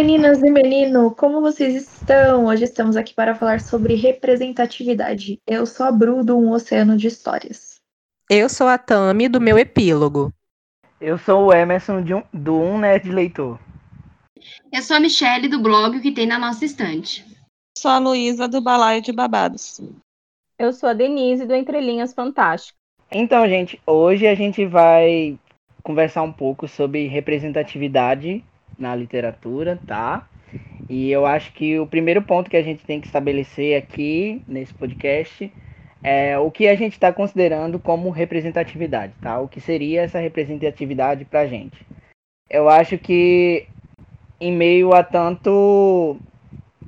meninas e menino, como vocês estão? Hoje estamos aqui para falar sobre representatividade. Eu sou a Bru do Um Oceano de Histórias. Eu sou a Tami do meu epílogo. Eu sou o Emerson um, do Um Nerd Leitor. Eu sou a Michelle do blog O que tem na nossa estante. Sou a Luísa do Balaio de Babados. Eu sou a Denise do Entre Linhas Fantástico. Então, gente, hoje a gente vai conversar um pouco sobre representatividade na literatura, tá? E eu acho que o primeiro ponto que a gente tem que estabelecer aqui nesse podcast é o que a gente está considerando como representatividade, tá? O que seria essa representatividade para a gente? Eu acho que em meio a tanto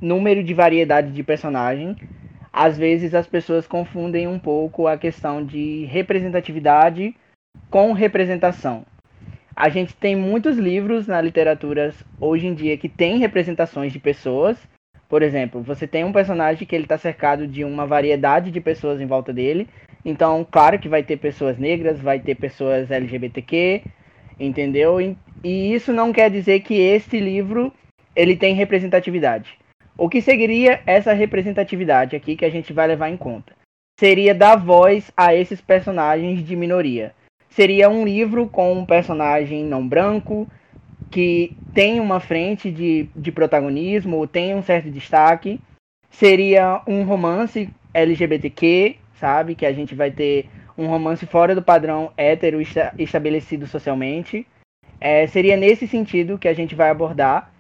número de variedade de personagem, às vezes as pessoas confundem um pouco a questão de representatividade com representação. A gente tem muitos livros na literatura hoje em dia que tem representações de pessoas. Por exemplo, você tem um personagem que ele está cercado de uma variedade de pessoas em volta dele. Então, claro que vai ter pessoas negras, vai ter pessoas LGBTQ, entendeu? E isso não quer dizer que este livro ele tem representatividade. O que seguiria essa representatividade aqui que a gente vai levar em conta? Seria dar voz a esses personagens de minoria seria um livro com um personagem não branco, que tem uma frente de, de protagonismo, tem um certo destaque. Seria um romance LGBTQ, sabe? Que a gente vai ter um romance fora do padrão hétero estabelecido socialmente. É, seria nesse sentido que a gente vai abordar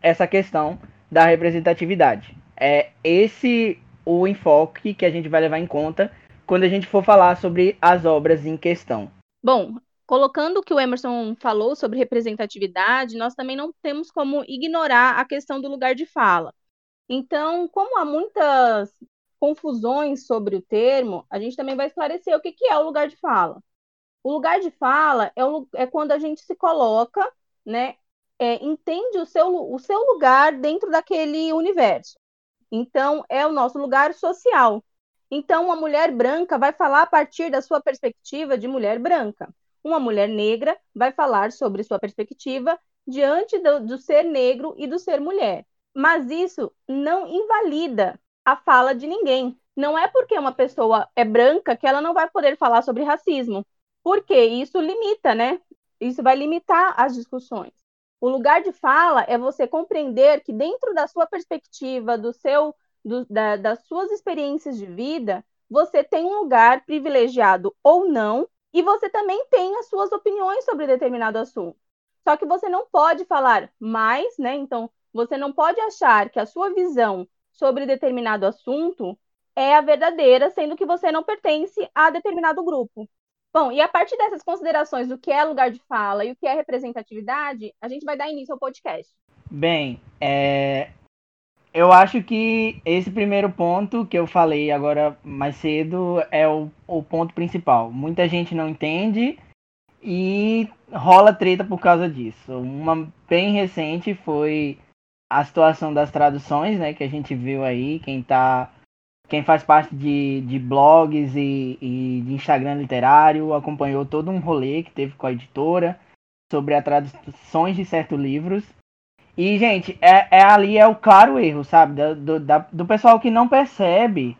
essa questão da representatividade. É esse o enfoque que a gente vai levar em conta quando a gente for falar sobre as obras em questão. Bom, colocando o que o Emerson falou sobre representatividade, nós também não temos como ignorar a questão do lugar de fala. Então, como há muitas confusões sobre o termo, a gente também vai esclarecer o que, que é o lugar de fala. O lugar de fala é, o, é quando a gente se coloca, né, é, entende o seu, o seu lugar dentro daquele universo. Então, é o nosso lugar social. Então, uma mulher branca vai falar a partir da sua perspectiva de mulher branca. Uma mulher negra vai falar sobre sua perspectiva diante do, do ser negro e do ser mulher. Mas isso não invalida a fala de ninguém. Não é porque uma pessoa é branca que ela não vai poder falar sobre racismo. Porque isso limita, né? Isso vai limitar as discussões. O lugar de fala é você compreender que dentro da sua perspectiva, do seu do, da, das suas experiências de vida, você tem um lugar privilegiado ou não, e você também tem as suas opiniões sobre determinado assunto. Só que você não pode falar mais, né? Então, você não pode achar que a sua visão sobre determinado assunto é a verdadeira, sendo que você não pertence a determinado grupo. Bom, e a partir dessas considerações do que é lugar de fala e o que é representatividade, a gente vai dar início ao podcast. Bem, é, eu acho que esse primeiro ponto que eu falei agora mais cedo é o, o ponto principal. Muita gente não entende e rola treta por causa disso. Uma bem recente foi a situação das traduções, né, que a gente viu aí, quem tá quem faz parte de, de blogs e, e de Instagram literário acompanhou todo um rolê que teve com a editora sobre as traduções de certos livros e, gente, é, é ali é o claro erro, sabe? Do, do, do pessoal que não percebe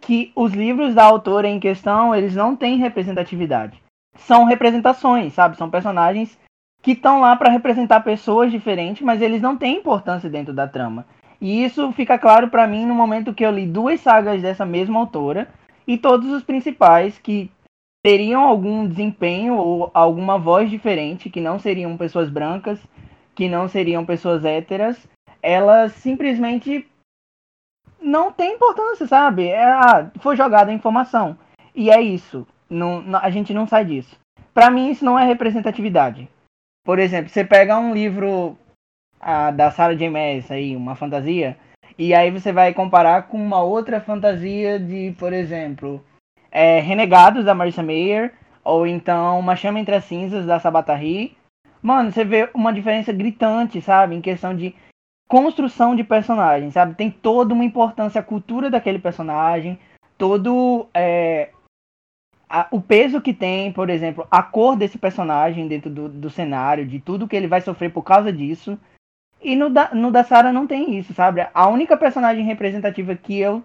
que os livros da autora em questão, eles não têm representatividade. São representações, sabe? São personagens que estão lá para representar pessoas diferentes, mas eles não têm importância dentro da trama. E isso fica claro para mim no momento que eu li duas sagas dessa mesma autora e todos os principais que teriam algum desempenho ou alguma voz diferente, que não seriam pessoas brancas, que não seriam pessoas héteras, elas simplesmente não tem importância, sabe? É, ah, foi jogada a informação. E é isso. Não, não, a gente não sai disso. Para mim, isso não é representatividade. Por exemplo, você pega um livro ah, da Sarah J. Maas, aí, uma fantasia, e aí você vai comparar com uma outra fantasia de, por exemplo, é, Renegados, da Marissa Mayer, ou então Uma Chama Entre as Cinzas, da Sabatari, mano, você vê uma diferença gritante, sabe? Em questão de construção de personagem, sabe? Tem toda uma importância a cultura daquele personagem, todo é, a, o peso que tem, por exemplo, a cor desse personagem dentro do, do cenário, de tudo que ele vai sofrer por causa disso. E no da, no da Sarah não tem isso, sabe? A única personagem representativa que eu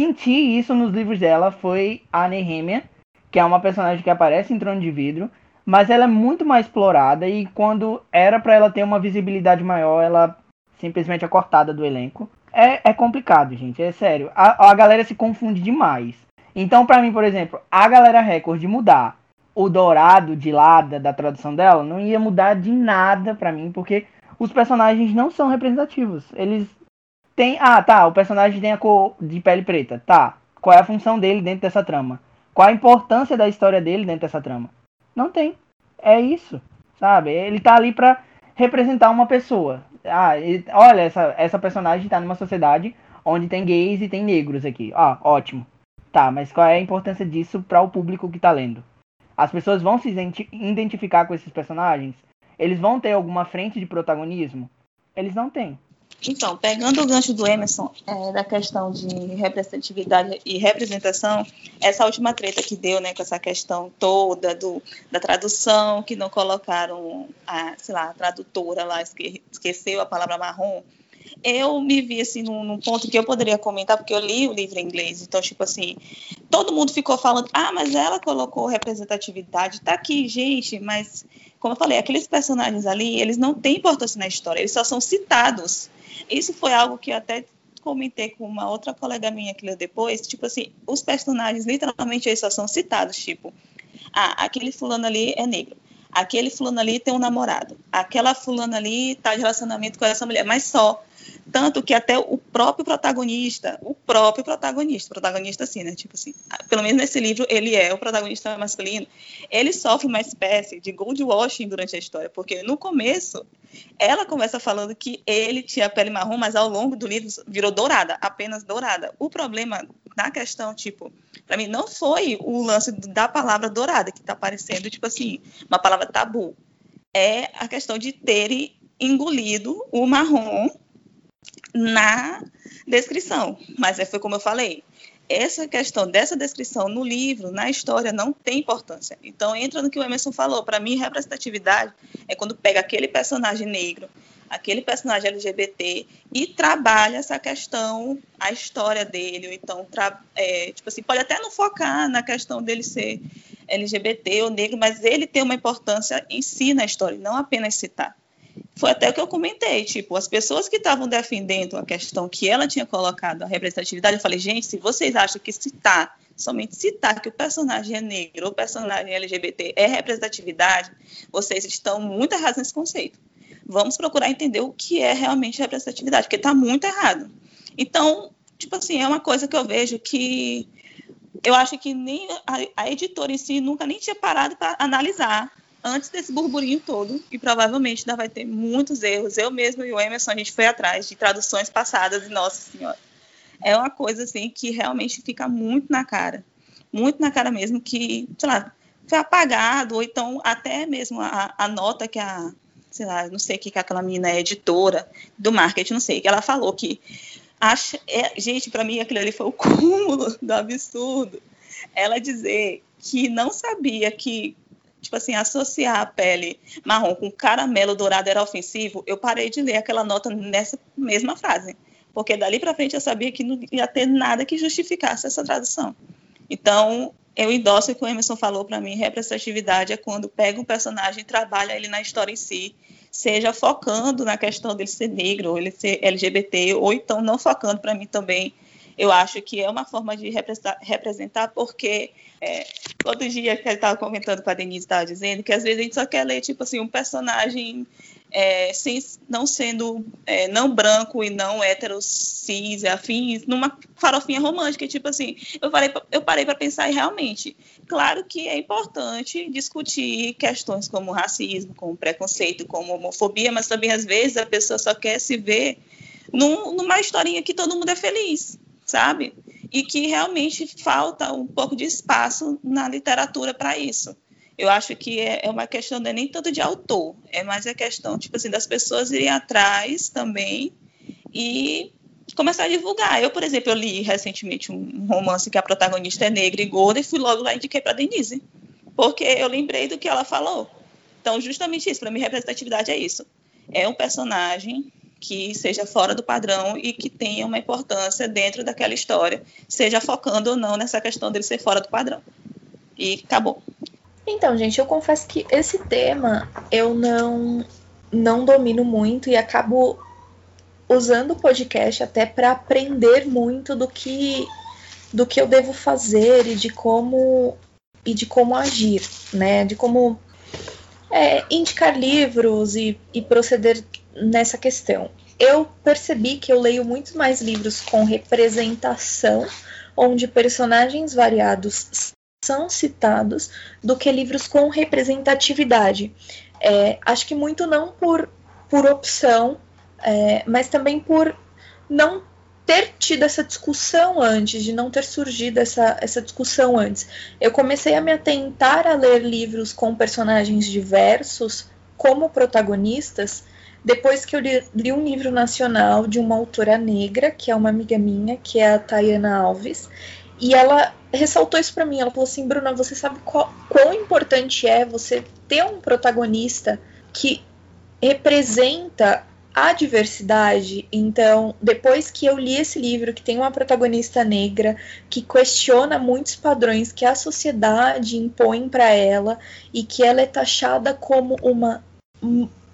senti isso nos livros dela foi a Nehemia, que é uma personagem que aparece em Trono de Vidro, mas ela é muito mais explorada e quando era para ela ter uma visibilidade maior, ela simplesmente é cortada do elenco. É, é complicado, gente, é sério. A, a galera se confunde demais. Então, para mim, por exemplo, a galera Record mudar o dourado de lado da tradução dela não ia mudar de nada para mim, porque os personagens não são representativos. Eles têm. Ah, tá, o personagem tem a cor de pele preta. Tá. Qual é a função dele dentro dessa trama? Qual a importância da história dele dentro dessa trama? Não tem. É isso. Sabe? Ele tá ali pra representar uma pessoa. Ah, ele, olha, essa, essa personagem tá numa sociedade onde tem gays e tem negros aqui. Ah, ótimo. Tá, mas qual é a importância disso para o público que tá lendo? As pessoas vão se identificar com esses personagens? Eles vão ter alguma frente de protagonismo? Eles não têm. Então, pegando o gancho do Emerson, é, da questão de representatividade e representação, essa última treta que deu, né, com essa questão toda do, da tradução, que não colocaram a, sei lá, a tradutora lá, esque, esqueceu a palavra marrom, eu me vi assim num, num, ponto que eu poderia comentar, porque eu li o livro em inglês, então, tipo assim, todo mundo ficou falando, ah, mas ela colocou representatividade, tá aqui, gente, mas, como eu falei, aqueles personagens ali, eles não têm importância na história, eles só são citados. Isso foi algo que eu até comentei com uma outra colega minha que leu depois, tipo assim, os personagens, literalmente, eles só são citados, tipo, ah, aquele fulano ali é negro aquele fulano ali tem um namorado, aquela fulana ali está de relacionamento com essa mulher, mas só. Tanto que até o próprio protagonista, o próprio protagonista, protagonista assim, né? Tipo assim, pelo menos nesse livro ele é o protagonista masculino, ele sofre uma espécie de gold washing durante a história, porque no começo ela começa falando que ele tinha pele marrom, mas ao longo do livro virou dourada, apenas dourada. O problema na questão, tipo, para mim não foi o lance da palavra dourada que está aparecendo, tipo assim, uma palavra tabu. É a questão de ter engolido o marrom na descrição. Mas é, foi como eu falei, essa questão dessa descrição no livro, na história, não tem importância. Então, entra no que o Emerson falou. Para mim, representatividade é quando pega aquele personagem negro, aquele personagem LGBT e trabalha essa questão, a história dele. Ou então, é, tipo assim, pode até não focar na questão dele ser LGBT ou negro, mas ele tem uma importância em si na história, não apenas citar foi até o que eu comentei, tipo, as pessoas que estavam defendendo a questão que ela tinha colocado a representatividade, eu falei, gente, se vocês acham que citar, somente citar que o personagem é negro ou personagem LGBT é representatividade, vocês estão muito errados nesse conceito. Vamos procurar entender o que é realmente representatividade, porque está muito errado. Então, tipo assim, é uma coisa que eu vejo que eu acho que nem a, a editora em si nunca nem tinha parado para analisar antes desse burburinho todo, e provavelmente ainda vai ter muitos erros. Eu mesmo e o Emerson, a gente foi atrás de traduções passadas e, nossa senhora, é uma coisa assim que realmente fica muito na cara. Muito na cara mesmo que, sei lá, foi apagado, ou então até mesmo a, a nota que a, sei lá, não sei o que, que aquela menina é editora do marketing, não sei, que ela falou que acha, é, gente, para mim aquilo ali foi o cúmulo do absurdo. Ela dizer que não sabia que tipo assim, associar a pele marrom com caramelo dourado era ofensivo, eu parei de ler aquela nota nessa mesma frase. Porque dali para frente eu sabia que não ia ter nada que justificasse essa tradução. Então, eu endosso o que o Emerson falou para mim, representatividade é quando pega um personagem e trabalha ele na história em si, seja focando na questão dele ser negro, ele ser LGBT, ou então não focando para mim também eu acho que é uma forma de representar, porque é, outro dia que ele estava comentando com a Denise, estava dizendo que às vezes a gente só quer ler, tipo assim, um personagem é, sem, não sendo é, não branco e não hétero, cis, afins, numa farofinha romântica, tipo assim, eu, falei, eu parei para pensar e realmente, claro que é importante discutir questões como racismo, como preconceito, como homofobia, mas também às vezes a pessoa só quer se ver num, numa historinha que todo mundo é feliz sabe? E que realmente falta um pouco de espaço na literatura para isso. Eu acho que é, é uma questão não é nem tanto de autor, é mais a questão tipo assim das pessoas irem atrás também e começar a divulgar. Eu, por exemplo, eu li recentemente um romance que a protagonista é negra e gorda e fui logo lá e indiquei para Denise, porque eu lembrei do que ela falou. Então, justamente isso, para mim, representatividade é isso. É um personagem que seja fora do padrão e que tenha uma importância dentro daquela história, seja focando ou não nessa questão dele ser fora do padrão. E acabou. Então, gente, eu confesso que esse tema eu não não domino muito e acabo usando o podcast até para aprender muito do que do que eu devo fazer e de como e de como agir, né? De como é, indicar livros e, e proceder nessa questão. Eu percebi que eu leio muito mais livros com representação, onde personagens variados são citados, do que livros com representatividade. É, acho que muito não por, por opção, é, mas também por não ter tido essa discussão antes, de não ter surgido essa, essa discussão antes. Eu comecei a me atentar a ler livros com personagens diversos como protagonistas depois que eu li, li, um livro nacional de uma autora negra, que é uma amiga minha, que é a Tayana Alves, e ela ressaltou isso para mim. Ela falou assim: Bruna, você sabe qual, quão importante é você ter um protagonista que representa a diversidade. Então, depois que eu li esse livro, que tem uma protagonista negra, que questiona muitos padrões que a sociedade impõe para ela e que ela é taxada como uma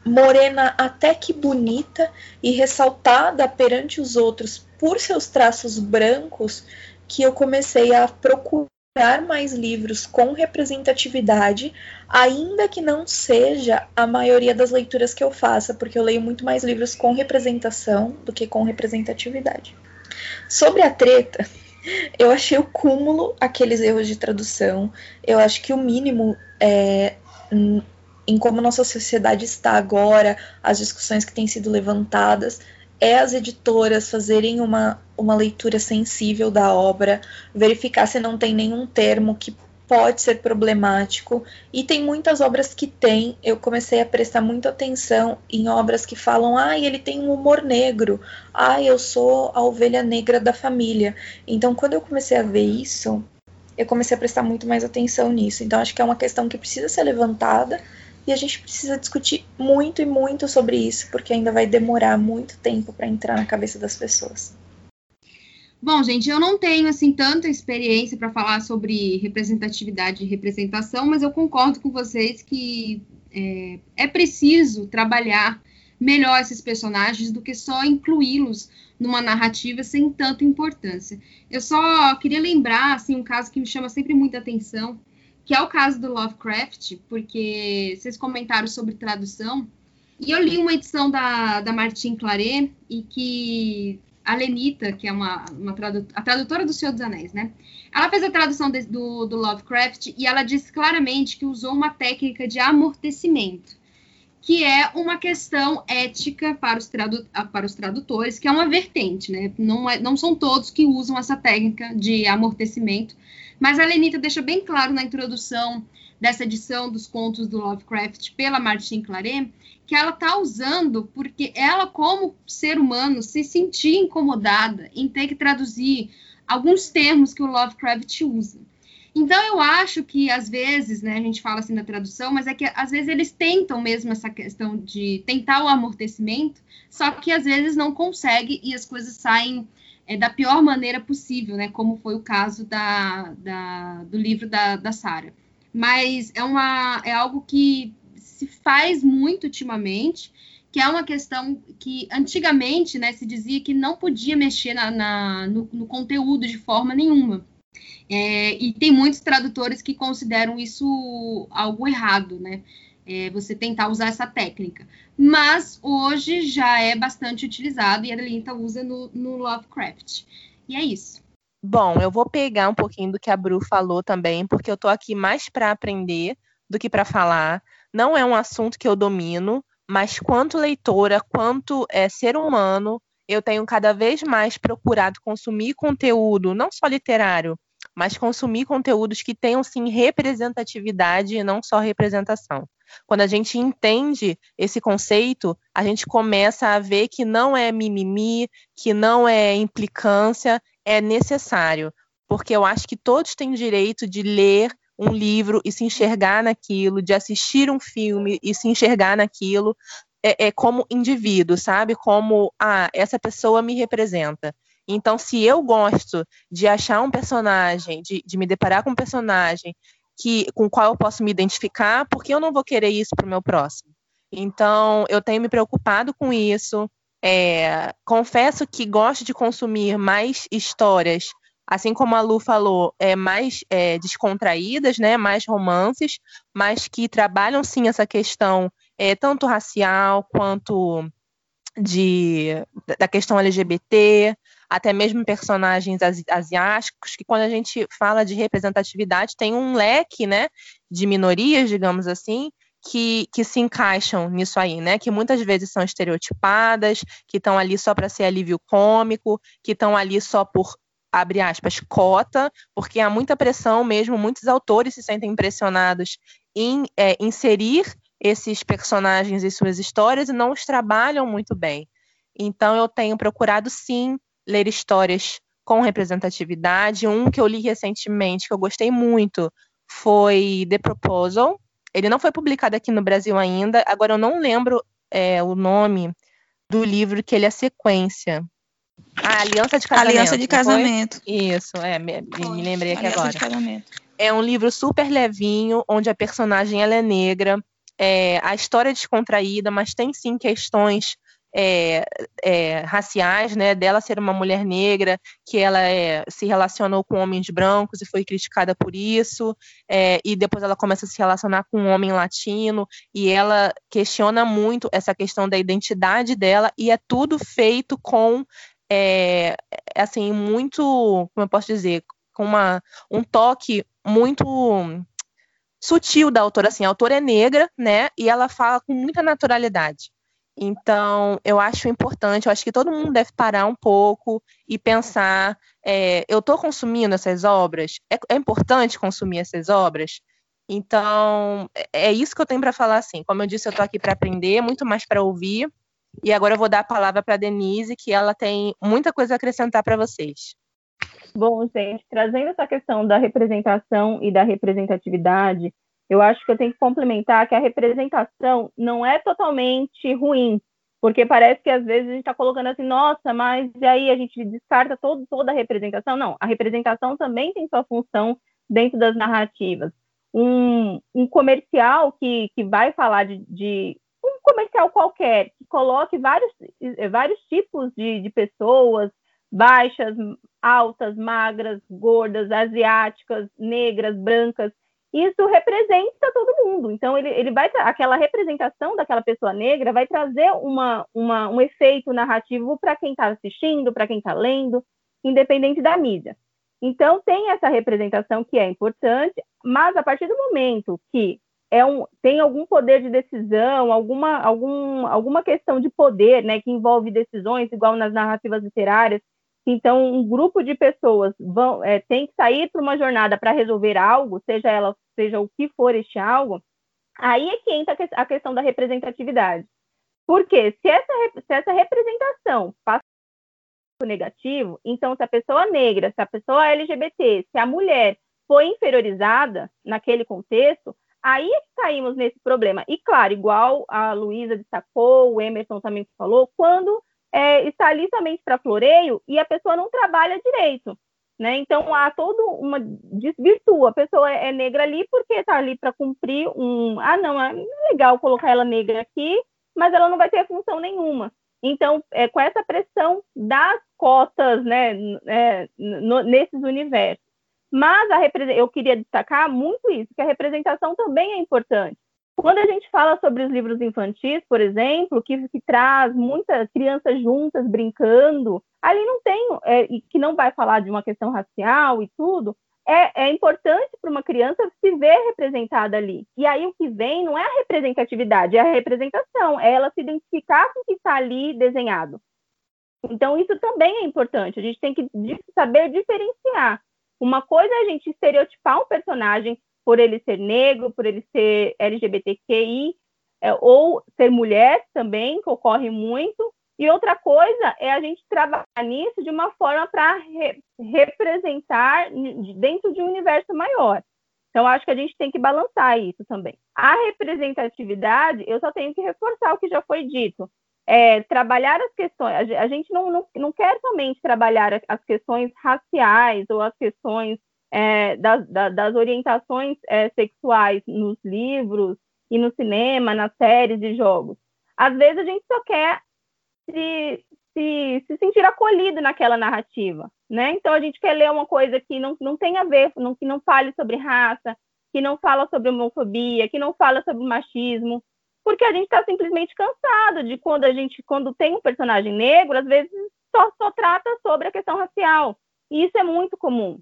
morena até que bonita e ressaltada perante os outros por seus traços brancos, que eu comecei a procurar mais livros com representatividade, ainda que não seja a maioria das leituras que eu faça, porque eu leio muito mais livros com representação do que com representatividade. Sobre a treta, eu achei o cúmulo aqueles erros de tradução. Eu acho que o mínimo é em como nossa sociedade está agora, as discussões que têm sido levantadas, é as editoras fazerem uma, uma leitura sensível da obra, verificar se não tem nenhum termo que pode ser problemático. E tem muitas obras que tem. Eu comecei a prestar muita atenção em obras que falam: ah, ele tem um humor negro. Ah, eu sou a ovelha negra da família. Então, quando eu comecei a ver isso, eu comecei a prestar muito mais atenção nisso. Então, acho que é uma questão que precisa ser levantada e a gente precisa discutir muito e muito sobre isso, porque ainda vai demorar muito tempo para entrar na cabeça das pessoas. Bom, gente, eu não tenho assim tanta experiência para falar sobre representatividade e representação, mas eu concordo com vocês que é, é preciso trabalhar melhor esses personagens do que só incluí-los numa narrativa sem tanta importância. Eu só queria lembrar assim um caso que me chama sempre muita atenção, que é o caso do Lovecraft, porque vocês comentaram sobre tradução, e eu li uma edição da, da Martine Claret, e que a Lenita, que é uma, uma a tradutora do Senhor dos Anéis, né? Ela fez a tradução de, do, do Lovecraft e ela disse claramente que usou uma técnica de amortecimento, que é uma questão ética para os, tradu para os tradutores, que é uma vertente, né? Não, é, não são todos que usam essa técnica de amortecimento, mas a Lenita deixa bem claro na introdução dessa edição dos contos do Lovecraft pela Martine Claret que ela está usando porque ela, como ser humano, se sentia incomodada em ter que traduzir alguns termos que o Lovecraft usa. Então eu acho que às vezes, né, a gente fala assim da tradução, mas é que às vezes eles tentam mesmo essa questão de tentar o amortecimento, só que às vezes não consegue e as coisas saem é, da pior maneira possível, né? Como foi o caso da, da do livro da, da Sara. Mas é, uma, é algo que se faz muito ultimamente, que é uma questão que antigamente né, se dizia que não podia mexer na, na no, no, conteúdo de forma nenhuma. É, e tem muitos tradutores que consideram isso algo errado, né? É, você tentar usar essa técnica mas hoje já é bastante utilizado e a Linta usa no, no Lovecraft. E é isso. Bom, eu vou pegar um pouquinho do que a Bru falou também, porque eu tô aqui mais para aprender do que para falar. Não é um assunto que eu domino, mas quanto leitora, quanto é, ser humano, eu tenho cada vez mais procurado consumir conteúdo, não só literário, mas consumir conteúdos que tenham sim representatividade e não só representação. Quando a gente entende esse conceito, a gente começa a ver que não é mimimi, que não é implicância, é necessário. Porque eu acho que todos têm direito de ler um livro e se enxergar naquilo, de assistir um filme e se enxergar naquilo. é, é, como indivíduo, sabe? Como, ah, essa pessoa me representa. Então, se eu gosto de achar um personagem, de, de me deparar com um personagem que, com qual eu posso me identificar, por que eu não vou querer isso para o meu próximo? Então, eu tenho me preocupado com isso. É, confesso que gosto de consumir mais histórias, assim como a Lu falou, é, mais é, descontraídas, né, mais romances, mas que trabalham sim essa questão é, tanto racial quanto de, da questão LGBT, até mesmo personagens asiáticos, que quando a gente fala de representatividade, tem um leque né, de minorias, digamos assim, que, que se encaixam nisso aí, né? Que muitas vezes são estereotipadas, que estão ali só para ser alívio cômico, que estão ali só por abre aspas, cota, porque há muita pressão mesmo, muitos autores se sentem impressionados em é, inserir esses personagens em suas histórias e não os trabalham muito bem. Então eu tenho procurado sim ler histórias com representatividade. Um que eu li recentemente, que eu gostei muito, foi The Proposal. Ele não foi publicado aqui no Brasil ainda, agora eu não lembro é, o nome do livro que ele é sequência. Ah, Aliança de Casamento. Aliança de Casamento. Isso, é, me, me lembrei aqui Aliança agora. De casamento. É um livro super levinho, onde a personagem ela é negra, é, a história é descontraída, mas tem sim questões é, é, raciais, né, dela ser uma mulher negra, que ela é, se relacionou com homens brancos e foi criticada por isso, é, e depois ela começa a se relacionar com um homem latino, e ela questiona muito essa questão da identidade dela, e é tudo feito com, é, assim, muito, como eu posso dizer, com uma, um toque muito sutil da autora, assim, a autora é negra, né, e ela fala com muita naturalidade. Então, eu acho importante, eu acho que todo mundo deve parar um pouco e pensar: é, eu estou consumindo essas obras? É, é, importante consumir essas obras? Então, é, é isso que eu tenho para falar. Assim, como eu disse, eu estou aqui para aprender, muito mais para ouvir. E agora eu vou dar a palavra para a Denise, que ela tem muita coisa a acrescentar para vocês. Bom, gente, trazendo essa questão da representação e da representatividade, eu acho que eu tenho que complementar que a representação não é totalmente ruim, porque parece que às vezes a gente está colocando assim, nossa, mas aí a gente descarta todo, toda a representação? Não, a representação também tem sua função dentro das narrativas. Um, um comercial que, que vai falar de, de um comercial qualquer, que coloque vários, vários tipos de, de pessoas, baixas, altas, magras, gordas, asiáticas, negras, brancas, isso representa todo mundo. Então, ele, ele vai aquela representação daquela pessoa negra vai trazer uma, uma um efeito narrativo para quem está assistindo, para quem está lendo, independente da mídia. Então, tem essa representação que é importante, mas a partir do momento que é um, tem algum poder de decisão, alguma, algum, alguma questão de poder, né, que envolve decisões, igual nas narrativas literárias, então, um grupo de pessoas vão, é, tem que sair para uma jornada para resolver algo, seja ela, seja o que for este algo, aí é que entra a questão da representatividade. Porque se essa, se essa representação passa negativo, então se a pessoa negra, se a pessoa LGBT, se a mulher foi inferiorizada naquele contexto, aí é que caímos nesse problema. E claro, igual a Luísa destacou, o Emerson também falou, quando é, está ali somente para floreio e a pessoa não trabalha direito. Né? Então há todo uma desvirtua. A pessoa é, é negra ali porque está ali para cumprir um. Ah, não, é legal colocar ela negra aqui, mas ela não vai ter função nenhuma. Então, é, com essa pressão das cotas né, é, no, nesses universos. Mas a, eu queria destacar muito isso, que a representação também é importante. Quando a gente fala sobre os livros infantis, por exemplo, que, que traz muitas crianças juntas brincando, ali não tem, é, que não vai falar de uma questão racial e tudo, é, é importante para uma criança se ver representada ali. E aí o que vem não é a representatividade, é a representação, é ela se identificar com o que está ali desenhado. Então, isso também é importante, a gente tem que saber diferenciar. Uma coisa é a gente estereotipar um personagem, por ele ser negro, por ele ser LGBTQI, é, ou ser mulher também, que ocorre muito. E outra coisa é a gente trabalhar nisso de uma forma para re representar dentro de um universo maior. Então, acho que a gente tem que balançar isso também. A representatividade, eu só tenho que reforçar o que já foi dito. É, trabalhar as questões, a gente não, não, não quer somente trabalhar as questões raciais ou as questões é, das, das, orientações é, sexuais nos livros e no cinema, nas séries e jogos. Às vezes a gente só quer se, se, se sentir acolhido naquela narrativa, né? Então a gente quer ler uma coisa que não, não tem a ver, não, que não fale sobre raça, que não fala sobre homofobia, que não fala sobre machismo, porque a gente está simplesmente cansado de quando a gente, quando tem um personagem negro, às vezes só, só trata sobre a questão racial. E isso é muito comum.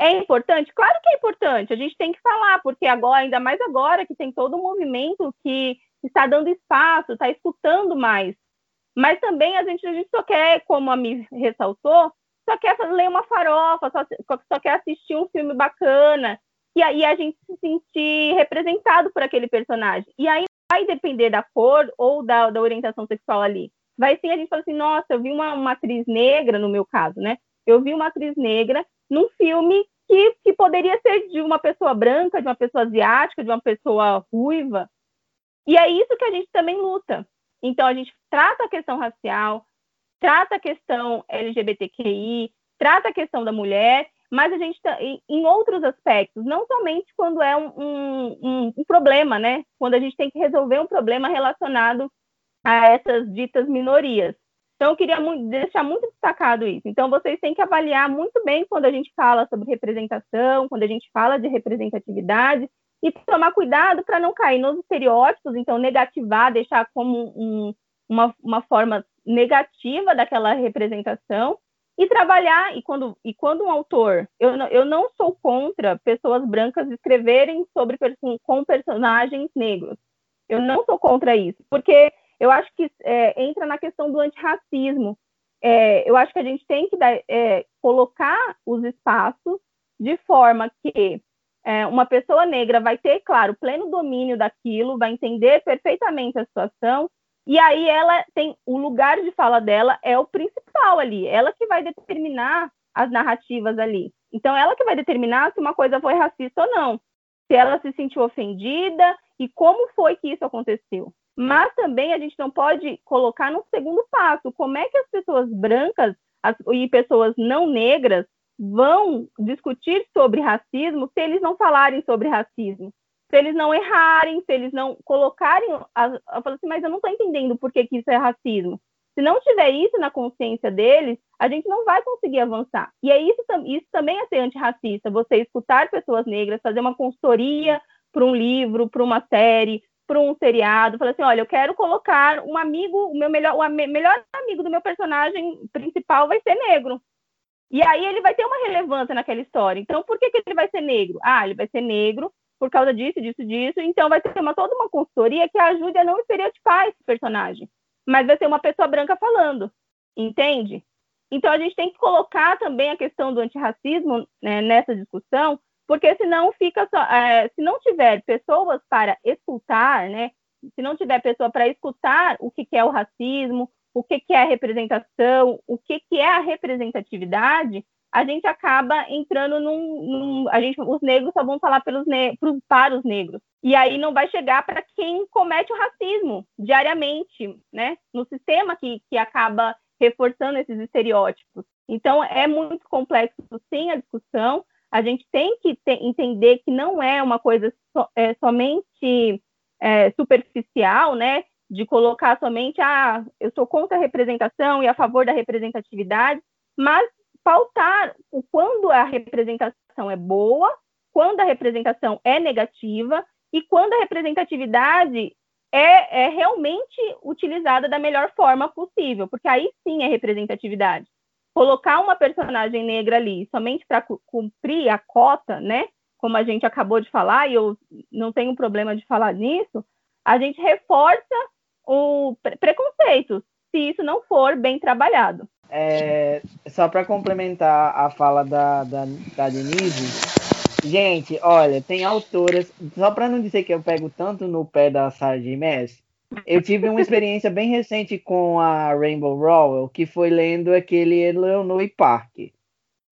É importante? Claro que é importante, a gente tem que falar, porque agora, ainda mais agora que tem todo um movimento que está dando espaço, está escutando mais mas também a gente, a gente só quer, como a Mi ressaltou, só quer ler uma farofa, só, só quer assistir um filme bacana, e aí a gente se sentir representado por aquele personagem. E aí vai depender da cor ou da, da orientação sexual ali. Vai sim a gente fala assim, nossa, eu vi uma, uma atriz negra, no meu caso, né? Eu vi uma atriz negra num filme que, que poderia ser de uma pessoa branca, de uma pessoa asiática, de uma pessoa ruiva. E é isso que a gente também luta. Então, a gente trata a questão racial, trata a questão LGBTQI, trata a questão da mulher, mas a gente está em outros aspectos, não somente quando é um, um, um, problema, né? Quando a gente tem que resolver um problema relacionado a essas ditas minorias. Então, eu queria deixar muito destacado isso. Então, vocês têm que avaliar muito bem quando a gente fala sobre representação, quando a gente fala de representatividade, e tomar cuidado para não cair nos estereótipos, então negativar, deixar como um, uma, uma forma negativa daquela representação e trabalhar e quando e quando um autor eu não, eu não sou contra pessoas brancas escreverem sobre com personagens negros eu não sou contra isso porque eu acho que é, entra na questão do antirracismo é, eu acho que a gente tem que dar, é, colocar os espaços de forma que é, uma pessoa negra vai ter, claro, pleno domínio daquilo, vai entender perfeitamente a situação, e aí ela tem o lugar de fala dela é o principal ali, ela que vai determinar as narrativas ali. Então, ela que vai determinar se uma coisa foi racista ou não, se ela se sentiu ofendida e como foi que isso aconteceu. Mas também a gente não pode colocar no segundo passo como é que as pessoas brancas as, e pessoas não negras vão discutir sobre racismo se eles não falarem sobre racismo, se eles não errarem, se eles não colocarem. Eu falo assim, mas eu não estou entendendo por que, que isso é racismo. Se não tiver isso na consciência deles, a gente não vai conseguir avançar. E é isso, isso também é ser antirracista, você escutar pessoas negras, fazer uma consultoria para um livro, para uma série, para um seriado, falar assim, olha, eu quero colocar um amigo, o meu melhor, o melhor amigo do meu personagem principal vai ser negro. E aí ele vai ter uma relevância naquela história. Então, por que, que ele vai ser negro? Ah, ele vai ser negro por causa disso, disso, disso. Então, vai ter uma, toda uma consultoria que ajude a não estereotipar esse personagem. Mas vai ser uma pessoa branca falando, entende? Então, a gente tem que colocar também a questão do antirracismo né, nessa discussão, porque senão fica só. É, se não tiver pessoas para escutar, né? Se não tiver pessoa para escutar o que, que é o racismo, o que, que é a representação, o que, que é a representatividade, a gente acaba entrando num, num, a gente, os negros só vão falar pelos ne para os negros. E aí não vai chegar para quem comete o racismo diariamente, né? No sistema que, que acaba reforçando esses estereótipos. Então é muito complexo sim a discussão. A gente tem que entender que não é uma coisa so, é, somente é, superficial, né? de colocar somente, ah, eu sou contra a representação e a favor da representatividade, mas pautar o quando a representação é boa, quando a representação é negativa e quando a representatividade é, é realmente utilizada da melhor forma possível, porque aí sim é representatividade. Colocar uma personagem negra ali somente para cumprir a cota, né? Como a gente acabou de falar, e eu não tenho problema de falar nisso, a gente reforça o preconceito, se isso não for bem trabalhado. É, só para complementar a fala da, da, da Denise, gente, olha, tem autoras, só para não dizer que eu pego tanto no pé da Sarah J. Eu tive uma experiência bem recente com a Rainbow Rowell, que foi lendo aquele Eleanor Park.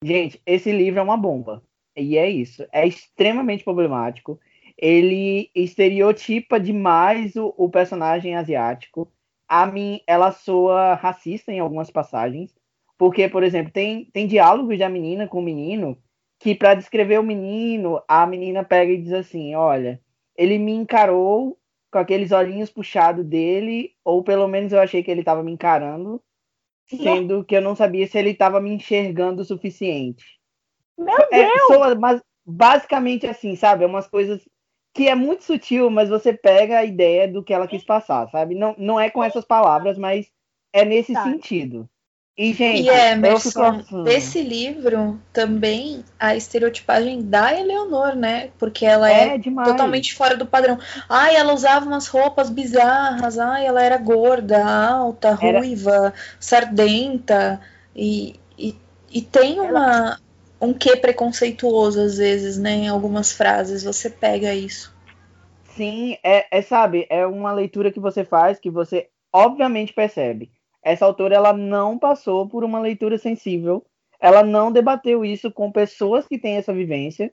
Gente, esse livro é uma bomba. E é isso. É extremamente problemático. Ele estereotipa demais o, o personagem asiático. A mim, ela soa racista em algumas passagens. Porque, por exemplo, tem, tem diálogos da menina com o menino que, para descrever o menino, a menina pega e diz assim: Olha, ele me encarou com aqueles olhinhos puxados dele, ou pelo menos eu achei que ele estava me encarando, sendo que eu não sabia se ele estava me enxergando o suficiente. Meu é, Deus! Soa, mas basicamente assim, sabe? É umas coisas que é muito sutil, mas você pega a ideia do que ela quis passar, sabe? Não, não é com essas palavras, mas é nesse tá. sentido. E, gente, e Emerson, desse livro também a estereotipagem da Eleonor, né? Porque ela é, é totalmente fora do padrão. Ai, ela usava umas roupas bizarras. Ai, ela era gorda, alta, era... ruiva, sardenta. E, e, e tem uma, um quê preconceituoso às vezes, né? Em algumas frases. Você pega isso. Sim, é, é sabe, é uma leitura que você faz que você obviamente percebe essa autora ela não passou por uma leitura sensível, ela não debateu isso com pessoas que têm essa vivência,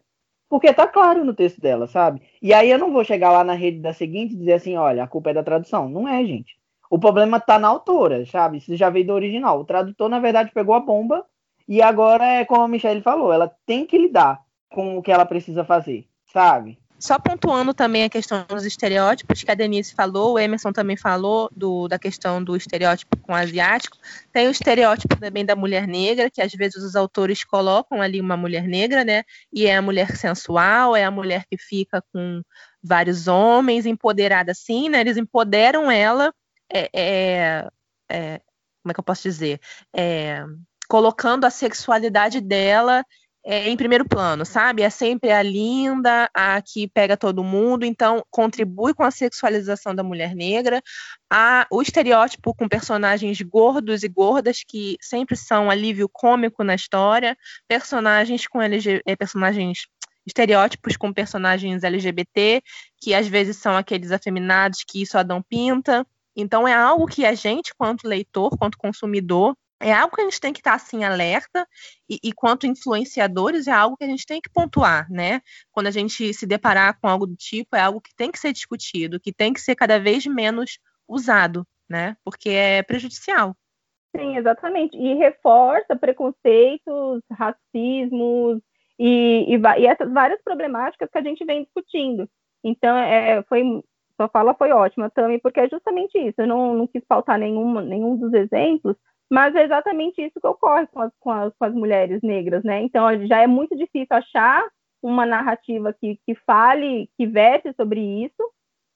porque tá claro no texto dela, sabe? E aí eu não vou chegar lá na rede da seguinte e dizer assim, olha, a culpa é da tradução. Não é, gente. O problema tá na autora, sabe? Isso já veio do original. O tradutor, na verdade, pegou a bomba e agora é como a Michelle falou, ela tem que lidar com o que ela precisa fazer, sabe? Só pontuando também a questão dos estereótipos, que a Denise falou, o Emerson também falou do, da questão do estereótipo com o asiático. Tem o estereótipo também da mulher negra, que às vezes os autores colocam ali uma mulher negra, né? E é a mulher sensual, é a mulher que fica com vários homens, empoderada assim, né? Eles empoderam ela, é, é, é, como é que eu posso dizer? É, colocando a sexualidade dela é, em primeiro plano, sabe? É sempre a linda, a que pega todo mundo, então contribui com a sexualização da mulher negra, a, o estereótipo com personagens gordos e gordas que sempre são alívio cômico na história, personagens com LG, é, personagens estereótipos com personagens LGBT, que às vezes são aqueles afeminados que só dão pinta. Então é algo que a gente, quanto leitor, quanto consumidor, é algo que a gente tem que estar assim alerta e, e, quanto influenciadores é algo que a gente tem que pontuar, né? Quando a gente se deparar com algo do tipo, é algo que tem que ser discutido, que tem que ser cada vez menos usado, né? Porque é prejudicial. Sim, exatamente. E reforça preconceitos, racismos e, e, e essas várias problemáticas que a gente vem discutindo. Então, é, foi, sua fala foi ótima também, porque é justamente isso. Eu não, não quis faltar nenhuma, nenhum dos exemplos, mas é exatamente isso que ocorre com as, com as, com as mulheres negras, né? Então já é muito difícil achar uma narrativa que, que fale, que verse sobre isso.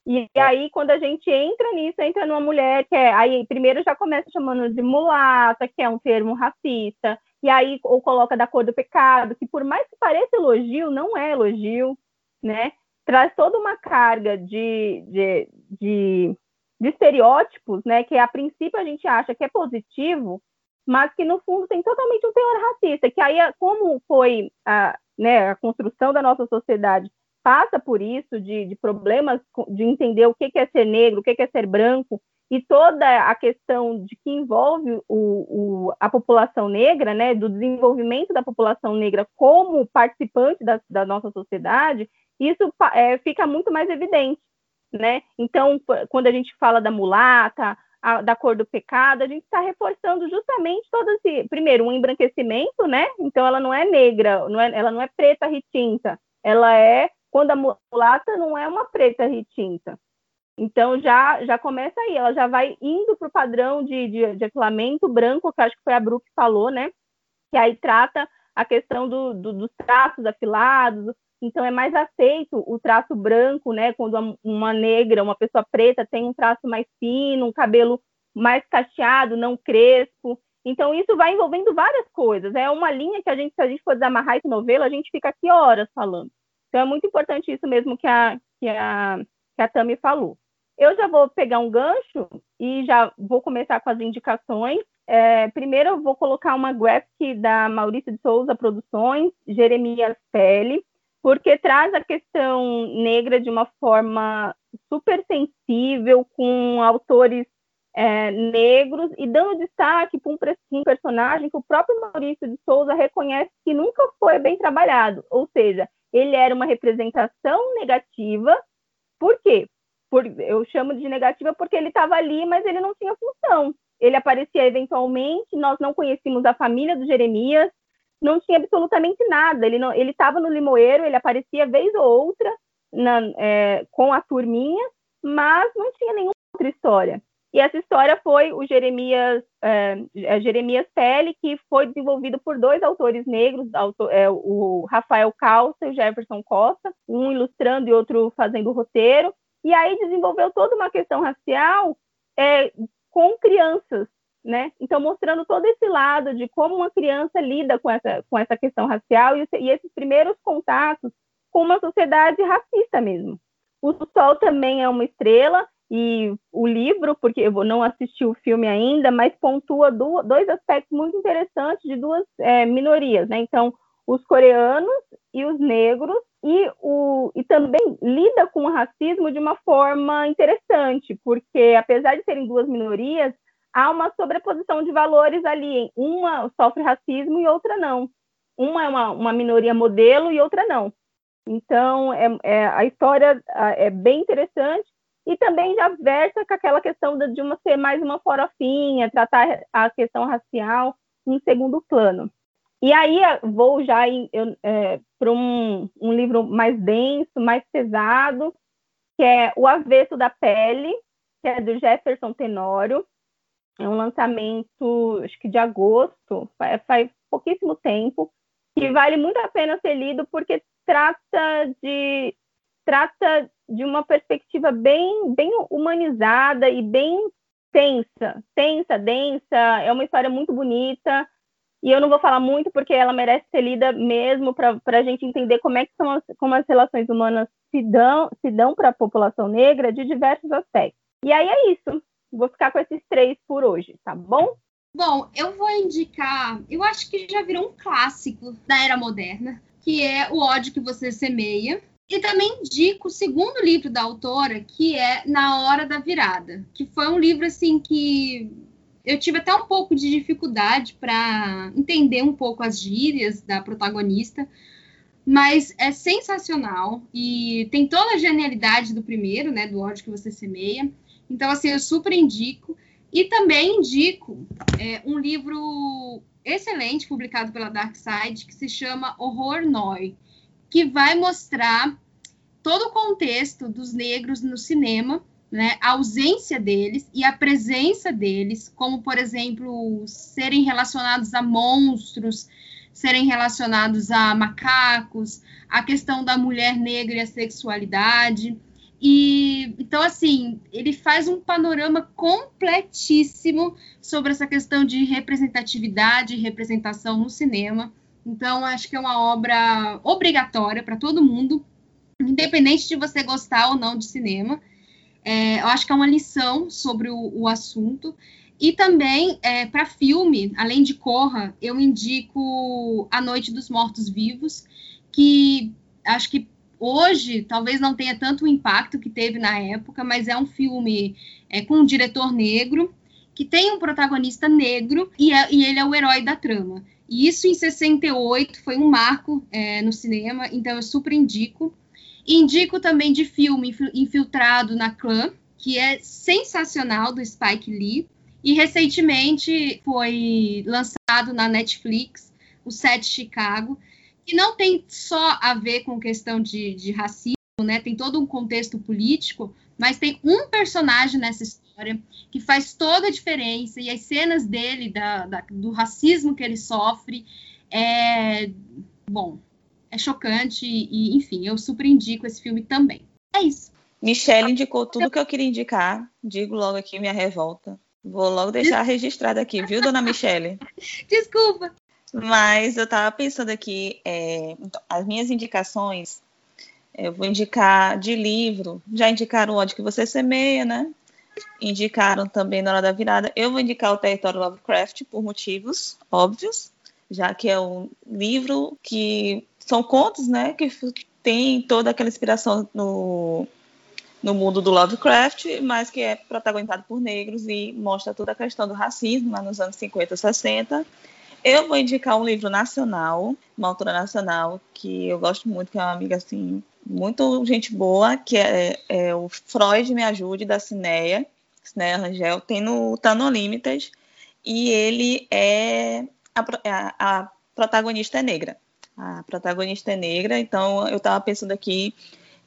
E aí, quando a gente entra nisso, entra numa mulher que é. Aí, primeiro já começa chamando de mulata, que é um termo racista, e aí, ou coloca da cor do pecado, que por mais que pareça elogio, não é elogio, né? Traz toda uma carga de, de, de de estereótipos, né, que a princípio a gente acha que é positivo, mas que no fundo tem totalmente um teor racista, que aí como foi a, né, a construção da nossa sociedade passa por isso, de, de problemas de entender o que é ser negro, o que é ser branco, e toda a questão de que envolve o, o, a população negra, né, do desenvolvimento da população negra como participante da, da nossa sociedade, isso é, fica muito mais evidente né? Então, quando a gente fala da mulata, a, da cor do pecado, a gente está reforçando justamente todo esse, primeiro, um embranquecimento, né? Então, ela não é negra, não é, ela não é preta retinta, ela é, quando a mulata não é uma preta retinta. Então, já, já começa aí, ela já vai indo para o padrão de, de, de afilamento branco, que acho que foi a Bru que falou, né? Que aí trata a questão do, do, dos traços afilados, então é mais aceito o traço branco, né? Quando uma negra, uma pessoa preta tem um traço mais fino, um cabelo mais cacheado, não crespo. Então isso vai envolvendo várias coisas. É uma linha que a gente, se a gente for desamarrar esse novelo, a gente fica aqui horas falando. Então é muito importante isso mesmo que a que a, que a Tami falou. Eu já vou pegar um gancho e já vou começar com as indicações. É, primeiro eu vou colocar uma graphic da Maurício de Souza Produções, Jeremias Pele porque traz a questão negra de uma forma super sensível, com autores é, negros e dando destaque para um, um, personagem que o próprio Maurício de Souza reconhece que nunca foi bem trabalhado, ou seja, ele era uma representação negativa. Por quê? Por, eu chamo de negativa porque ele estava ali, mas ele não tinha função. Ele aparecia eventualmente, nós não conhecíamos a família do Jeremias, não tinha absolutamente nada. Ele estava no limoeiro, ele aparecia vez ou outra na, é, com a turminha, mas não tinha nenhuma outra história. E essa história foi o Jeremias, é, é, Jeremias Pele, que foi desenvolvido por dois autores negros, é, o Rafael Calça e o Jefferson Costa, um ilustrando e outro fazendo roteiro. E aí desenvolveu toda uma questão racial é, com crianças, né? Então, mostrando todo esse lado de como uma criança lida com essa, com essa questão racial e, e esses primeiros contatos com uma sociedade racista mesmo. O Sol também é uma estrela, e o livro, porque eu não assisti o filme ainda, mas pontua do, dois aspectos muito interessantes de duas é, minorias, né? Então, os coreanos e os negros, e, o, e também lida com o racismo de uma forma interessante, porque apesar de serem duas minorias, há uma sobreposição de valores ali. Uma sofre racismo e outra não. Uma é uma, uma minoria modelo e outra não. Então, é, é, a história é bem interessante e também já versa com aquela questão de uma ser mais uma forofinha, tratar a questão racial em segundo plano. E aí vou já é, para um, um livro mais denso, mais pesado, que é O Avesso da Pele, que é do Jefferson Tenório. É um lançamento, acho que de agosto, faz, pouquíssimo tempo, que vale muito a pena ser lido porque trata de trata de uma perspectiva bem bem humanizada e bem tensa, tensa, densa. É uma história muito bonita. E eu não vou falar muito porque ela merece ser lida mesmo para a gente entender como é que são as, como as relações humanas se dão se dão para a população negra de diversos aspectos. E aí é isso. Vou ficar com esses três por hoje, tá bom? Bom, eu vou indicar, eu acho que já virou um clássico da era moderna, que é O ódio que você semeia. E também indico o segundo livro da autora, que é Na Hora da Virada, que foi um livro assim que eu tive até um pouco de dificuldade para entender um pouco as gírias da protagonista, mas é sensacional e tem toda a genialidade do primeiro, né, do ódio que você semeia. Então, assim, eu super indico. E também indico é, um livro excelente publicado pela Dark Side que se chama Horror Noi, que vai mostrar todo o contexto dos negros no cinema, né, a ausência deles e a presença deles, como por exemplo serem relacionados a monstros, serem relacionados a macacos, a questão da mulher negra e a sexualidade. E então, assim, ele faz um panorama completíssimo sobre essa questão de representatividade e representação no cinema. Então, acho que é uma obra obrigatória para todo mundo, independente de você gostar ou não de cinema. É, eu acho que é uma lição sobre o, o assunto. E também, é, para filme, além de Corra, eu indico A Noite dos Mortos Vivos, que acho que hoje talvez não tenha tanto impacto que teve na época, mas é um filme é, com um diretor negro, que tem um protagonista negro e, é, e, ele é o herói da trama. E isso em 68 foi um marco é, no cinema, então eu super indico. Indico também de filme Infiltrado na Clã, que é sensacional, do Spike Lee. E recentemente foi lançado na Netflix, o Set Chicago, que não tem só a ver com questão de, de racismo, né? Tem todo um contexto político, mas tem um personagem nessa história que faz toda a diferença e as cenas dele da, da, do racismo que ele sofre é bom, é chocante e enfim, eu super indico esse filme também. É isso. Michelle indicou tudo que eu queria indicar. Digo logo aqui minha revolta. Vou logo deixar registrado aqui, viu, dona Michelle? Desculpa. Mas eu estava pensando aqui, é, então, as minhas indicações, eu vou indicar de livro, já indicaram o que você semeia, né? Indicaram também na hora da virada. Eu vou indicar o Território Lovecraft por motivos óbvios, já que é um livro que são contos, né? Que tem toda aquela inspiração no no mundo do Lovecraft, mas que é protagonizado por negros e mostra toda a questão do racismo lá nos anos 50, 60. Eu vou indicar um livro nacional, uma autora nacional que eu gosto muito, que é uma amiga assim, muito gente boa, que é, é o Freud Me Ajude, da Cineia, Cineia Rangel, tem no, tá no e ele é a, a, a protagonista é negra. A protagonista é negra, então eu estava pensando aqui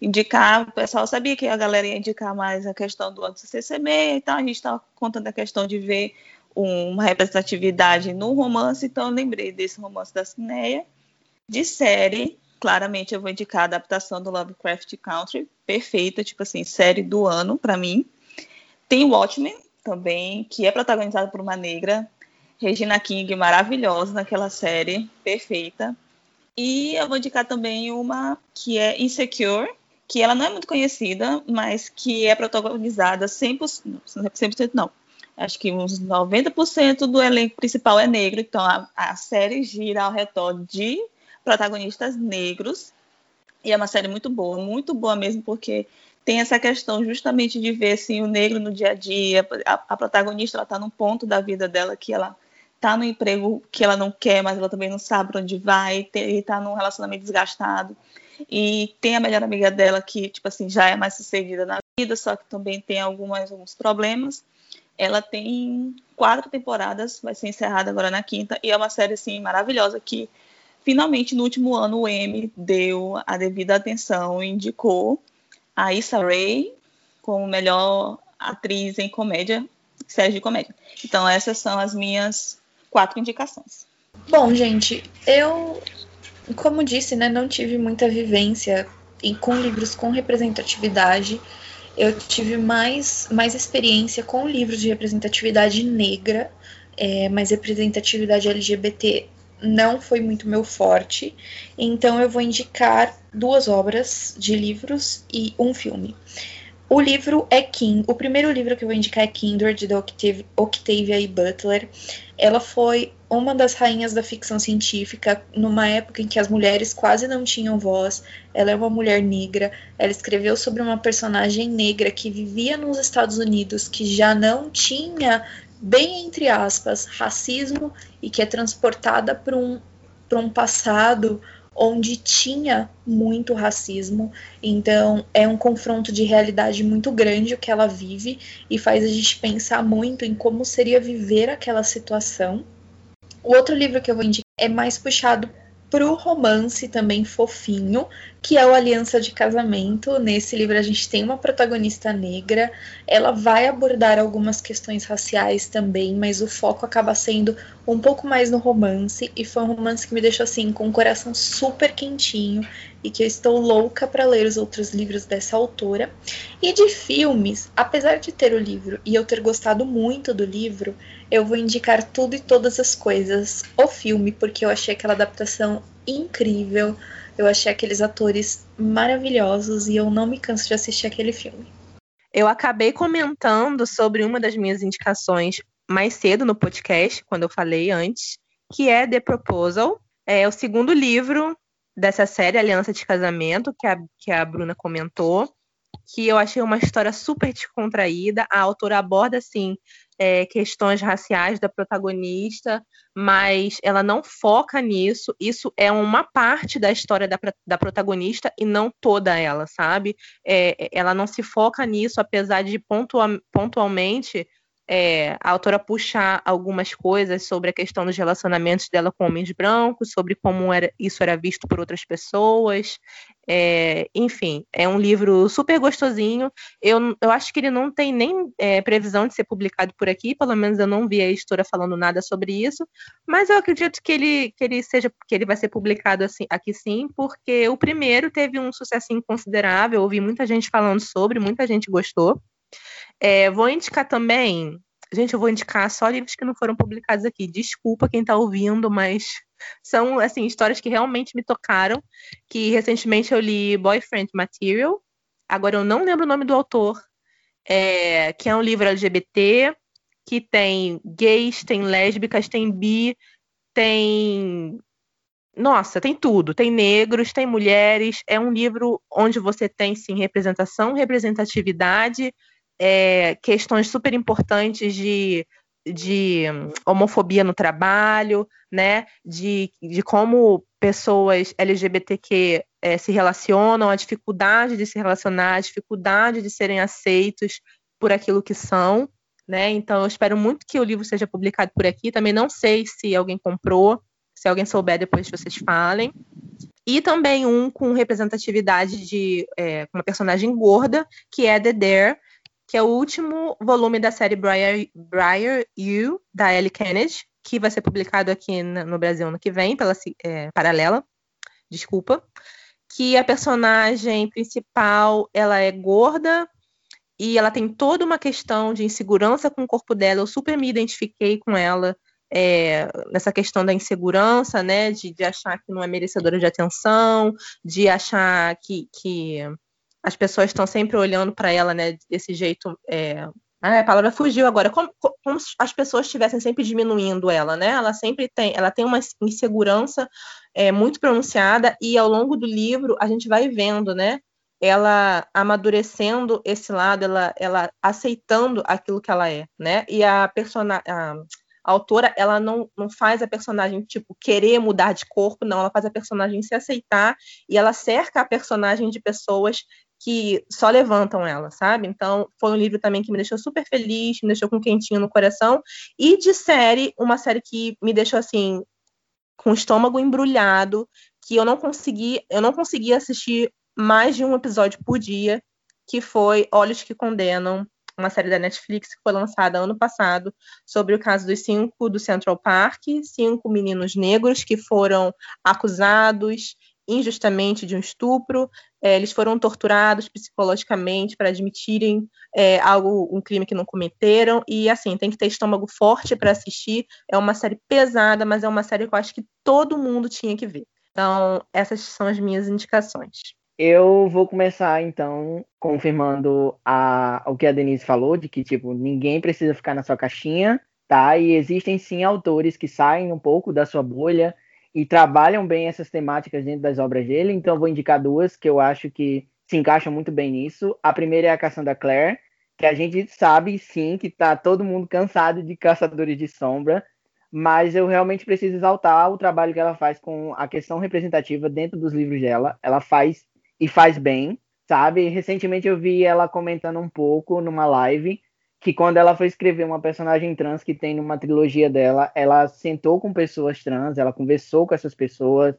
indicar, o pessoal sabia que a galera ia indicar mais a questão do CCB, então a gente estava contando a questão de ver uma representatividade no romance, então eu lembrei desse romance da Cineia. De série, claramente eu vou indicar a adaptação do Lovecraft Country, perfeita, tipo assim, série do ano para mim. Tem Watchmen também, que é protagonizado por uma negra, Regina King, maravilhosa naquela série, perfeita. E eu vou indicar também uma que é Insecure, que ela não é muito conhecida, mas que é protagonizada 100%, 100% não, acho que uns 90% do elenco principal é negro, então a, a, série gira ao redor de protagonistas negros, e é uma série muito boa, muito boa mesmo, porque tem essa questão justamente de ver assim, o negro no dia a dia, a, a protagonista está num ponto da vida dela que ela está no emprego que ela não quer, mas ela também não sabe para onde vai, está num relacionamento desgastado, e tem a melhor amiga dela que, tipo assim, já é mais sucedida na vida, só que também tem algumas, alguns problemas. Ela tem quatro temporadas, vai ser encerrada agora na quinta, e é uma série, assim, maravilhosa que, finalmente, no último ano, o Emmy deu a devida atenção e indicou a Issa Rae como melhor atriz em comédia, série de comédia. Então, essas são as minhas quatro indicações. Bom, gente, eu como disse, né, não tive muita vivência em, com livros com representatividade. Eu tive mais, mais experiência com livros de representatividade negra, é, mas representatividade LGBT não foi muito meu forte. Então eu vou indicar duas obras de livros e um filme. O livro é King. O primeiro livro que eu vou indicar é Kindred, da Octavia E. Butler. Ela foi uma das rainhas da ficção científica numa época em que as mulheres quase não tinham voz. Ela é uma mulher negra. Ela escreveu sobre uma personagem negra que vivia nos Estados Unidos, que já não tinha, bem entre aspas, racismo e que é transportada para um, um passado onde tinha muito racismo. Então, é um confronto de realidade muito grande o que ela vive e faz a gente pensar muito em como seria viver aquela situação. O outro livro que eu vou indicar é mais puxado pro romance também fofinho, que é o Aliança de Casamento. Nesse livro a gente tem uma protagonista negra. Ela vai abordar algumas questões raciais também, mas o foco acaba sendo um pouco mais no romance e foi um romance que me deixou assim com o coração super quentinho e que eu estou louca para ler os outros livros dessa autora. E de filmes, apesar de ter o livro e eu ter gostado muito do livro, eu vou indicar tudo e todas as coisas o filme, porque eu achei aquela adaptação incrível. Eu achei aqueles atores maravilhosos e eu não me canso de assistir aquele filme. Eu acabei comentando sobre uma das minhas indicações mais cedo no podcast, quando eu falei antes, que é The Proposal. É o segundo livro dessa série, Aliança de Casamento, que a, que a Bruna comentou, que eu achei uma história super descontraída. A autora aborda, assim, é, questões raciais da protagonista, mas ela não foca nisso. Isso é uma parte da história da, da protagonista e não toda ela, sabe? É, ela não se foca nisso, apesar de pontual, pontualmente é, a autora puxar algumas coisas sobre a questão dos relacionamentos dela com homens brancos, sobre como era, isso era visto por outras pessoas. É, enfim, é um livro super gostosinho. Eu, eu acho que ele não tem nem é, previsão de ser publicado por aqui, pelo menos eu não vi a editora falando nada sobre isso, mas eu acredito que ele, que ele seja que ele vai ser publicado assim, aqui sim, porque o primeiro teve um sucesso considerável, ouvi muita gente falando sobre, muita gente gostou. É, vou indicar também. Gente, eu vou indicar só livros que não foram publicados aqui. Desculpa quem está ouvindo, mas são assim histórias que realmente me tocaram. Que recentemente eu li Boyfriend Material. Agora eu não lembro o nome do autor. É, que é um livro LGBT que tem gays, tem lésbicas, tem bi, tem nossa, tem tudo. Tem negros, tem mulheres. É um livro onde você tem, sim, representação, representatividade, é, questões super importantes de, de homofobia no trabalho, né? De, de como pessoas LGBTQ é, se relacionam, a dificuldade de se relacionar, a dificuldade de serem aceitos por aquilo que são. Né? Então, eu espero muito que o livro seja publicado por aqui. Também não sei se alguém comprou, se alguém souber, depois vocês falem. E também um com representatividade de é, uma personagem gorda, que é The Dare, que é o último volume da série Briar, Briar You, da Ellie Kennedy, que vai ser publicado aqui no Brasil ano que vem, pela é, paralela, desculpa. Que a personagem principal, ela é gorda, e ela tem toda uma questão de insegurança com o corpo dela. Eu super me identifiquei com ela é, nessa questão da insegurança, né, de, de, achar que não é merecedora de atenção, de achar que, que as pessoas estão sempre olhando para ela, né, desse jeito. É... Ah, a palavra fugiu agora. Como, como se as pessoas estivessem sempre diminuindo ela, né? Ela sempre tem, ela tem uma insegurança é, muito pronunciada e ao longo do livro a gente vai vendo, né? Ela amadurecendo esse lado, ela, ela aceitando aquilo que ela é, né? E a personagem a autora, ela não, não faz a personagem, tipo, querer mudar de corpo, não, ela faz a personagem se aceitar e ela cerca a personagem de pessoas que só levantam ela, sabe? Então, foi um livro também que me deixou super feliz, me deixou com um quentinho no coração. E de série, uma série que me deixou assim com o estômago embrulhado, que eu não consegui, eu não consegui assistir mais de um episódio por dia, que foi Olhos que Condenam, uma série da Netflix que foi lançada ano passado sobre o caso dos cinco do Central Park, cinco meninos negros que foram acusados injustamente de um estupro. É, eles foram torturados psicologicamente para admitirem é, algo, um crime que não cometeram. E assim, tem que ter estômago forte para assistir. É uma série pesada, mas é uma série que eu acho que todo mundo tinha que ver. Então, essas são as minhas indicações. Eu vou começar, então, confirmando a, o que a Denise falou, de que, tipo, ninguém precisa ficar na sua caixinha, tá? E existem, sim, autores que saem um pouco da sua bolha e trabalham bem essas temáticas dentro das obras dele. Então, vou indicar duas que eu acho que se encaixam muito bem nisso. A primeira é a Cassandra Clare, que a gente sabe, sim, que tá todo mundo cansado de Caçadores de Sombra, mas eu realmente preciso exaltar o trabalho que ela faz com a questão representativa dentro dos livros dela. Ela faz e faz bem, sabe? Recentemente eu vi ela comentando um pouco numa live que quando ela foi escrever uma personagem trans que tem numa trilogia dela, ela sentou com pessoas trans, ela conversou com essas pessoas,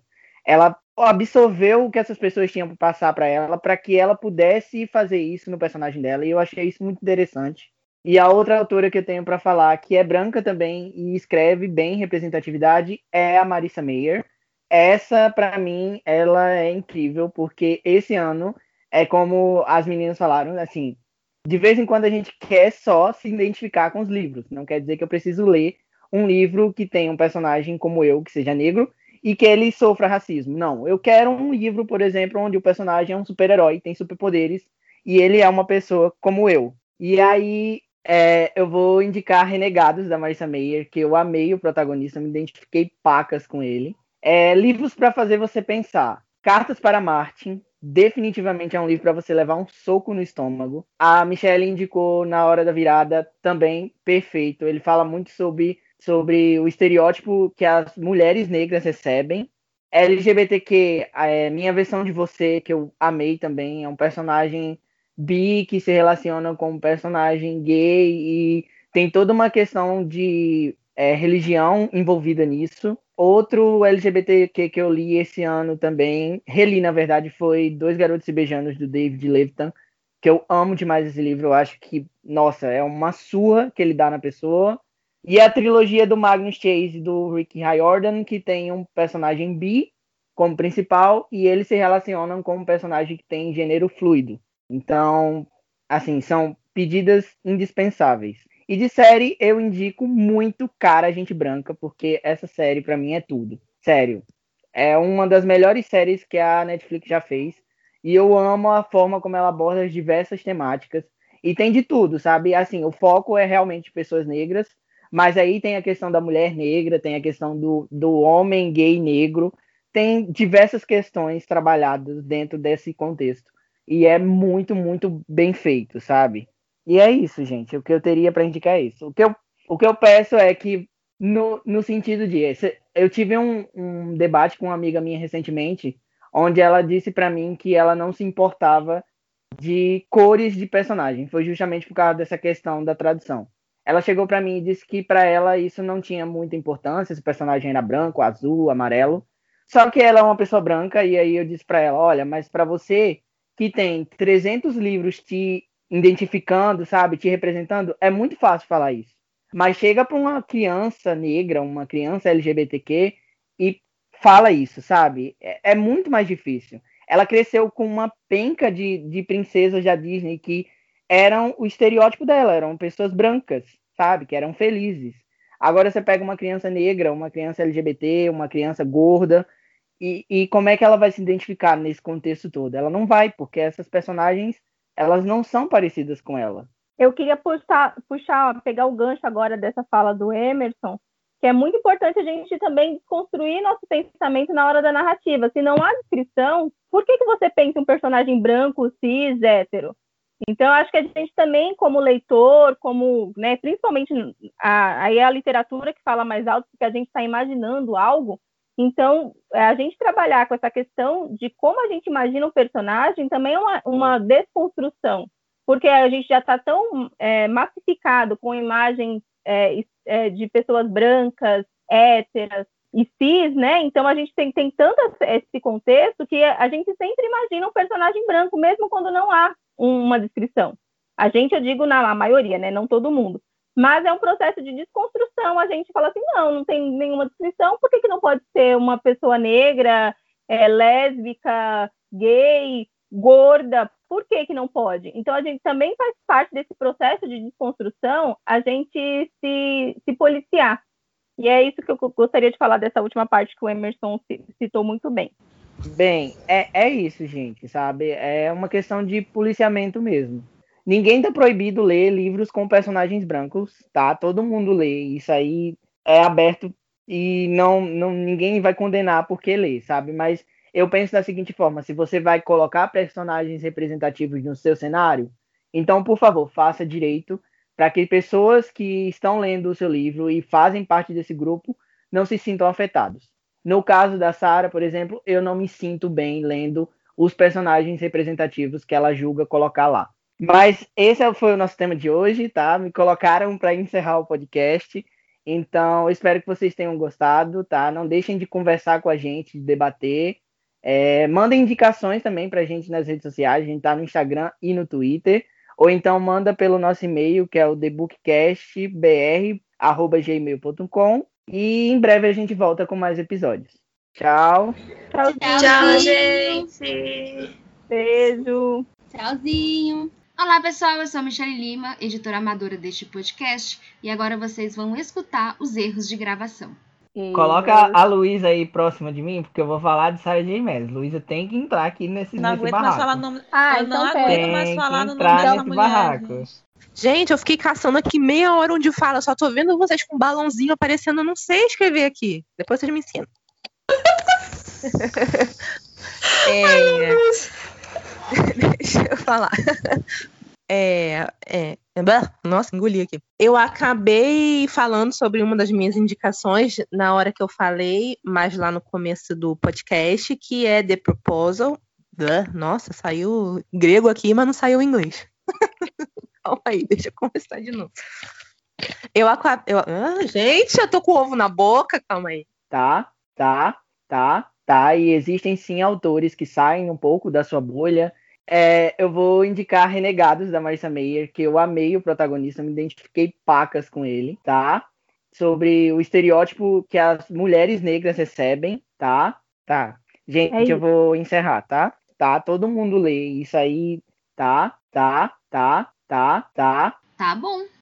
ela absorveu o que essas pessoas tinham para passar para ela, para que ela pudesse fazer isso no personagem dela, e eu achei isso muito interessante. E a outra autora que eu tenho para falar, que é branca também e escreve bem representatividade, é a Marissa Mayer essa para mim ela é incrível porque esse ano é como as meninas falaram, assim, de vez em quando a gente quer só se identificar com os livros. Não quer dizer que eu preciso ler um livro que tem um personagem como eu, que seja negro, e que ele sofra racismo. Não, eu quero um livro, por exemplo, onde o personagem é um super-herói, tem superpoderes, e ele é uma pessoa como eu. E aí é, eu vou indicar Renegados, da Marissa Mayer, que eu amei o protagonista, me identifiquei pacas com ele. É, livros para fazer você pensar. Cartas para Martin, definitivamente é um livro para você levar um soco no estômago. A Michelle indicou na hora da virada também perfeito. Ele fala muito sobre, sobre o estereótipo que as mulheres negras recebem. LGBTQ, é, minha versão de você, que eu amei também, é um personagem bi que se relaciona com um personagem gay e tem toda uma questão de é, religião envolvida nisso. Outro LGBTQ que eu li esse ano também, reli na verdade, foi Dois Garotos Se Beijando, do David Levitan, que eu amo demais esse livro. Eu acho que, nossa, é uma surra que ele dá na pessoa. E a trilogia do Magnus Chase do Rick Riordan, que tem um personagem bi como principal e eles se relacionam com um personagem que tem gênero fluido. Então, assim, são pedidas indispensáveis. E de série, eu indico muito Cara Gente Branca, porque essa série para mim é tudo. Sério. É uma das melhores séries que a Netflix já fez. E eu amo a forma como ela aborda as diversas temáticas. E tem de tudo, sabe? Assim, o foco é realmente pessoas negras, mas aí tem a questão da mulher negra, tem a questão do, do homem gay negro, tem diversas questões trabalhadas dentro desse contexto. E é muito, muito bem feito, sabe? E é isso, gente. O que eu teria para indicar é isso. O que eu, o que eu peço é que, no, no sentido de. Eu tive um, um debate com uma amiga minha recentemente, onde ela disse para mim que ela não se importava de cores de personagem. Foi justamente por causa dessa questão da tradução. Ela chegou para mim e disse que para ela isso não tinha muita importância, se o personagem era branco, azul, amarelo. Só que ela é uma pessoa branca e aí eu disse para ela, olha, mas para você que tem 300 livros te identificando, sabe, te representando, é muito fácil falar isso. Mas chega para uma criança negra, uma criança LGBTQ e fala isso, sabe? É, é, muito mais difícil. Ela cresceu com uma penca de, de princesas da Disney que eram o estereótipo dela, eram pessoas brancas, sabe? Que eram felizes. Agora você pega uma criança negra, uma criança LGBT, uma criança gorda, e, e como é que ela vai se identificar nesse contexto todo? Ela não vai, porque essas personagens, elas não são parecidas com ela. Eu queria puxar, puxar, pegar o gancho agora dessa fala do Emerson, que é muito importante a gente também desconstruir nosso pensamento na hora da narrativa. Se não há descrição, por que, que você pensa um personagem branco, cis, hétero? Então, acho que a gente também, como leitor, como, né, principalmente aí é a literatura que fala mais alto, porque a gente está imaginando algo. Então, é, a gente trabalhar com essa questão de como a gente imagina um personagem também é uma, uma desconstrução, porque a gente já está tão é, massificado com imagens é, é, de pessoas brancas, héteras e cis, né? Então, a gente tem, tem tanto esse contexto que a gente sempre imagina um personagem branco, mesmo quando não há uma descrição. A gente, eu digo na maioria, né? Não todo mundo. Mas é um processo de desconstrução. A gente fala assim, não, não tem nenhuma descrição, por que, que não pode ser uma pessoa negra, é, lésbica, gay, gorda? Por que, que não pode? Então, a gente também faz parte desse processo de desconstrução, a gente se, se policiar. E é isso que eu gostaria de falar dessa última parte que o Emerson citou muito bem. Bem, é, é isso, gente, sabe? É uma questão de policiamento mesmo. Ninguém tá proibido ler livros com personagens brancos, tá? Todo mundo lê. Isso aí é aberto e não, não ninguém vai condenar porque lê, sabe? Mas eu penso da seguinte forma: se você vai colocar personagens representativos no seu cenário, então, por favor, faça direito para que pessoas que estão lendo o seu livro e fazem parte desse grupo não se sintam afetados. No caso da Sara, por exemplo, eu não me sinto bem lendo os personagens representativos que ela julga colocar lá. Mas esse foi o nosso tema de hoje, tá? Me colocaram para encerrar o podcast. Então, espero que vocês tenham gostado, tá? Não deixem de conversar com a gente, de debater. É, mandem indicações também para a gente nas redes sociais. A gente tá no Instagram e no Twitter. Ou então manda pelo nosso e-mail, que é o thebookcastbr.gmail.com. E em breve a gente volta com mais episódios. Tchau. Tchau, Tchau gente. Beijo. Tchauzinho. Olá, pessoal. Eu sou a Michelle Lima, editora amadora deste podcast, e agora vocês vão escutar os erros de gravação. Coloca a Luísa aí próxima de mim, porque eu vou falar de Sarah J. Maas. Luísa tem que entrar aqui nesse, não nesse aguento barraco. Mais falar nome... Ah, eu então não pera. aguento mais falar no nome entrar dessa nesse mulher. barraco. Gente. Eu fiquei caçando aqui meia hora onde fala. Só tô vendo vocês com um balãozinho aparecendo. Eu não sei escrever aqui. Depois vocês me ensinam. é... Deixa eu falar. É, é, nossa, engoli aqui. Eu acabei falando sobre uma das minhas indicações na hora que eu falei, mas lá no começo do podcast, que é The Proposal. Nossa, saiu grego aqui, mas não saiu inglês. Calma aí, deixa eu começar de novo. Eu, eu ah, gente, eu tô com ovo na boca, calma aí. Tá, tá, tá, tá. E existem sim autores que saem um pouco da sua bolha. É, eu vou indicar Renegados da Marissa Meyer, que eu amei o protagonista, me identifiquei pacas com ele, tá? Sobre o estereótipo que as mulheres negras recebem, tá? Tá. Gente, É eu vou encerrar, tá? Tá, todo mundo lê isso aí, tá? Tá, tá, tá, tá. Tá bom.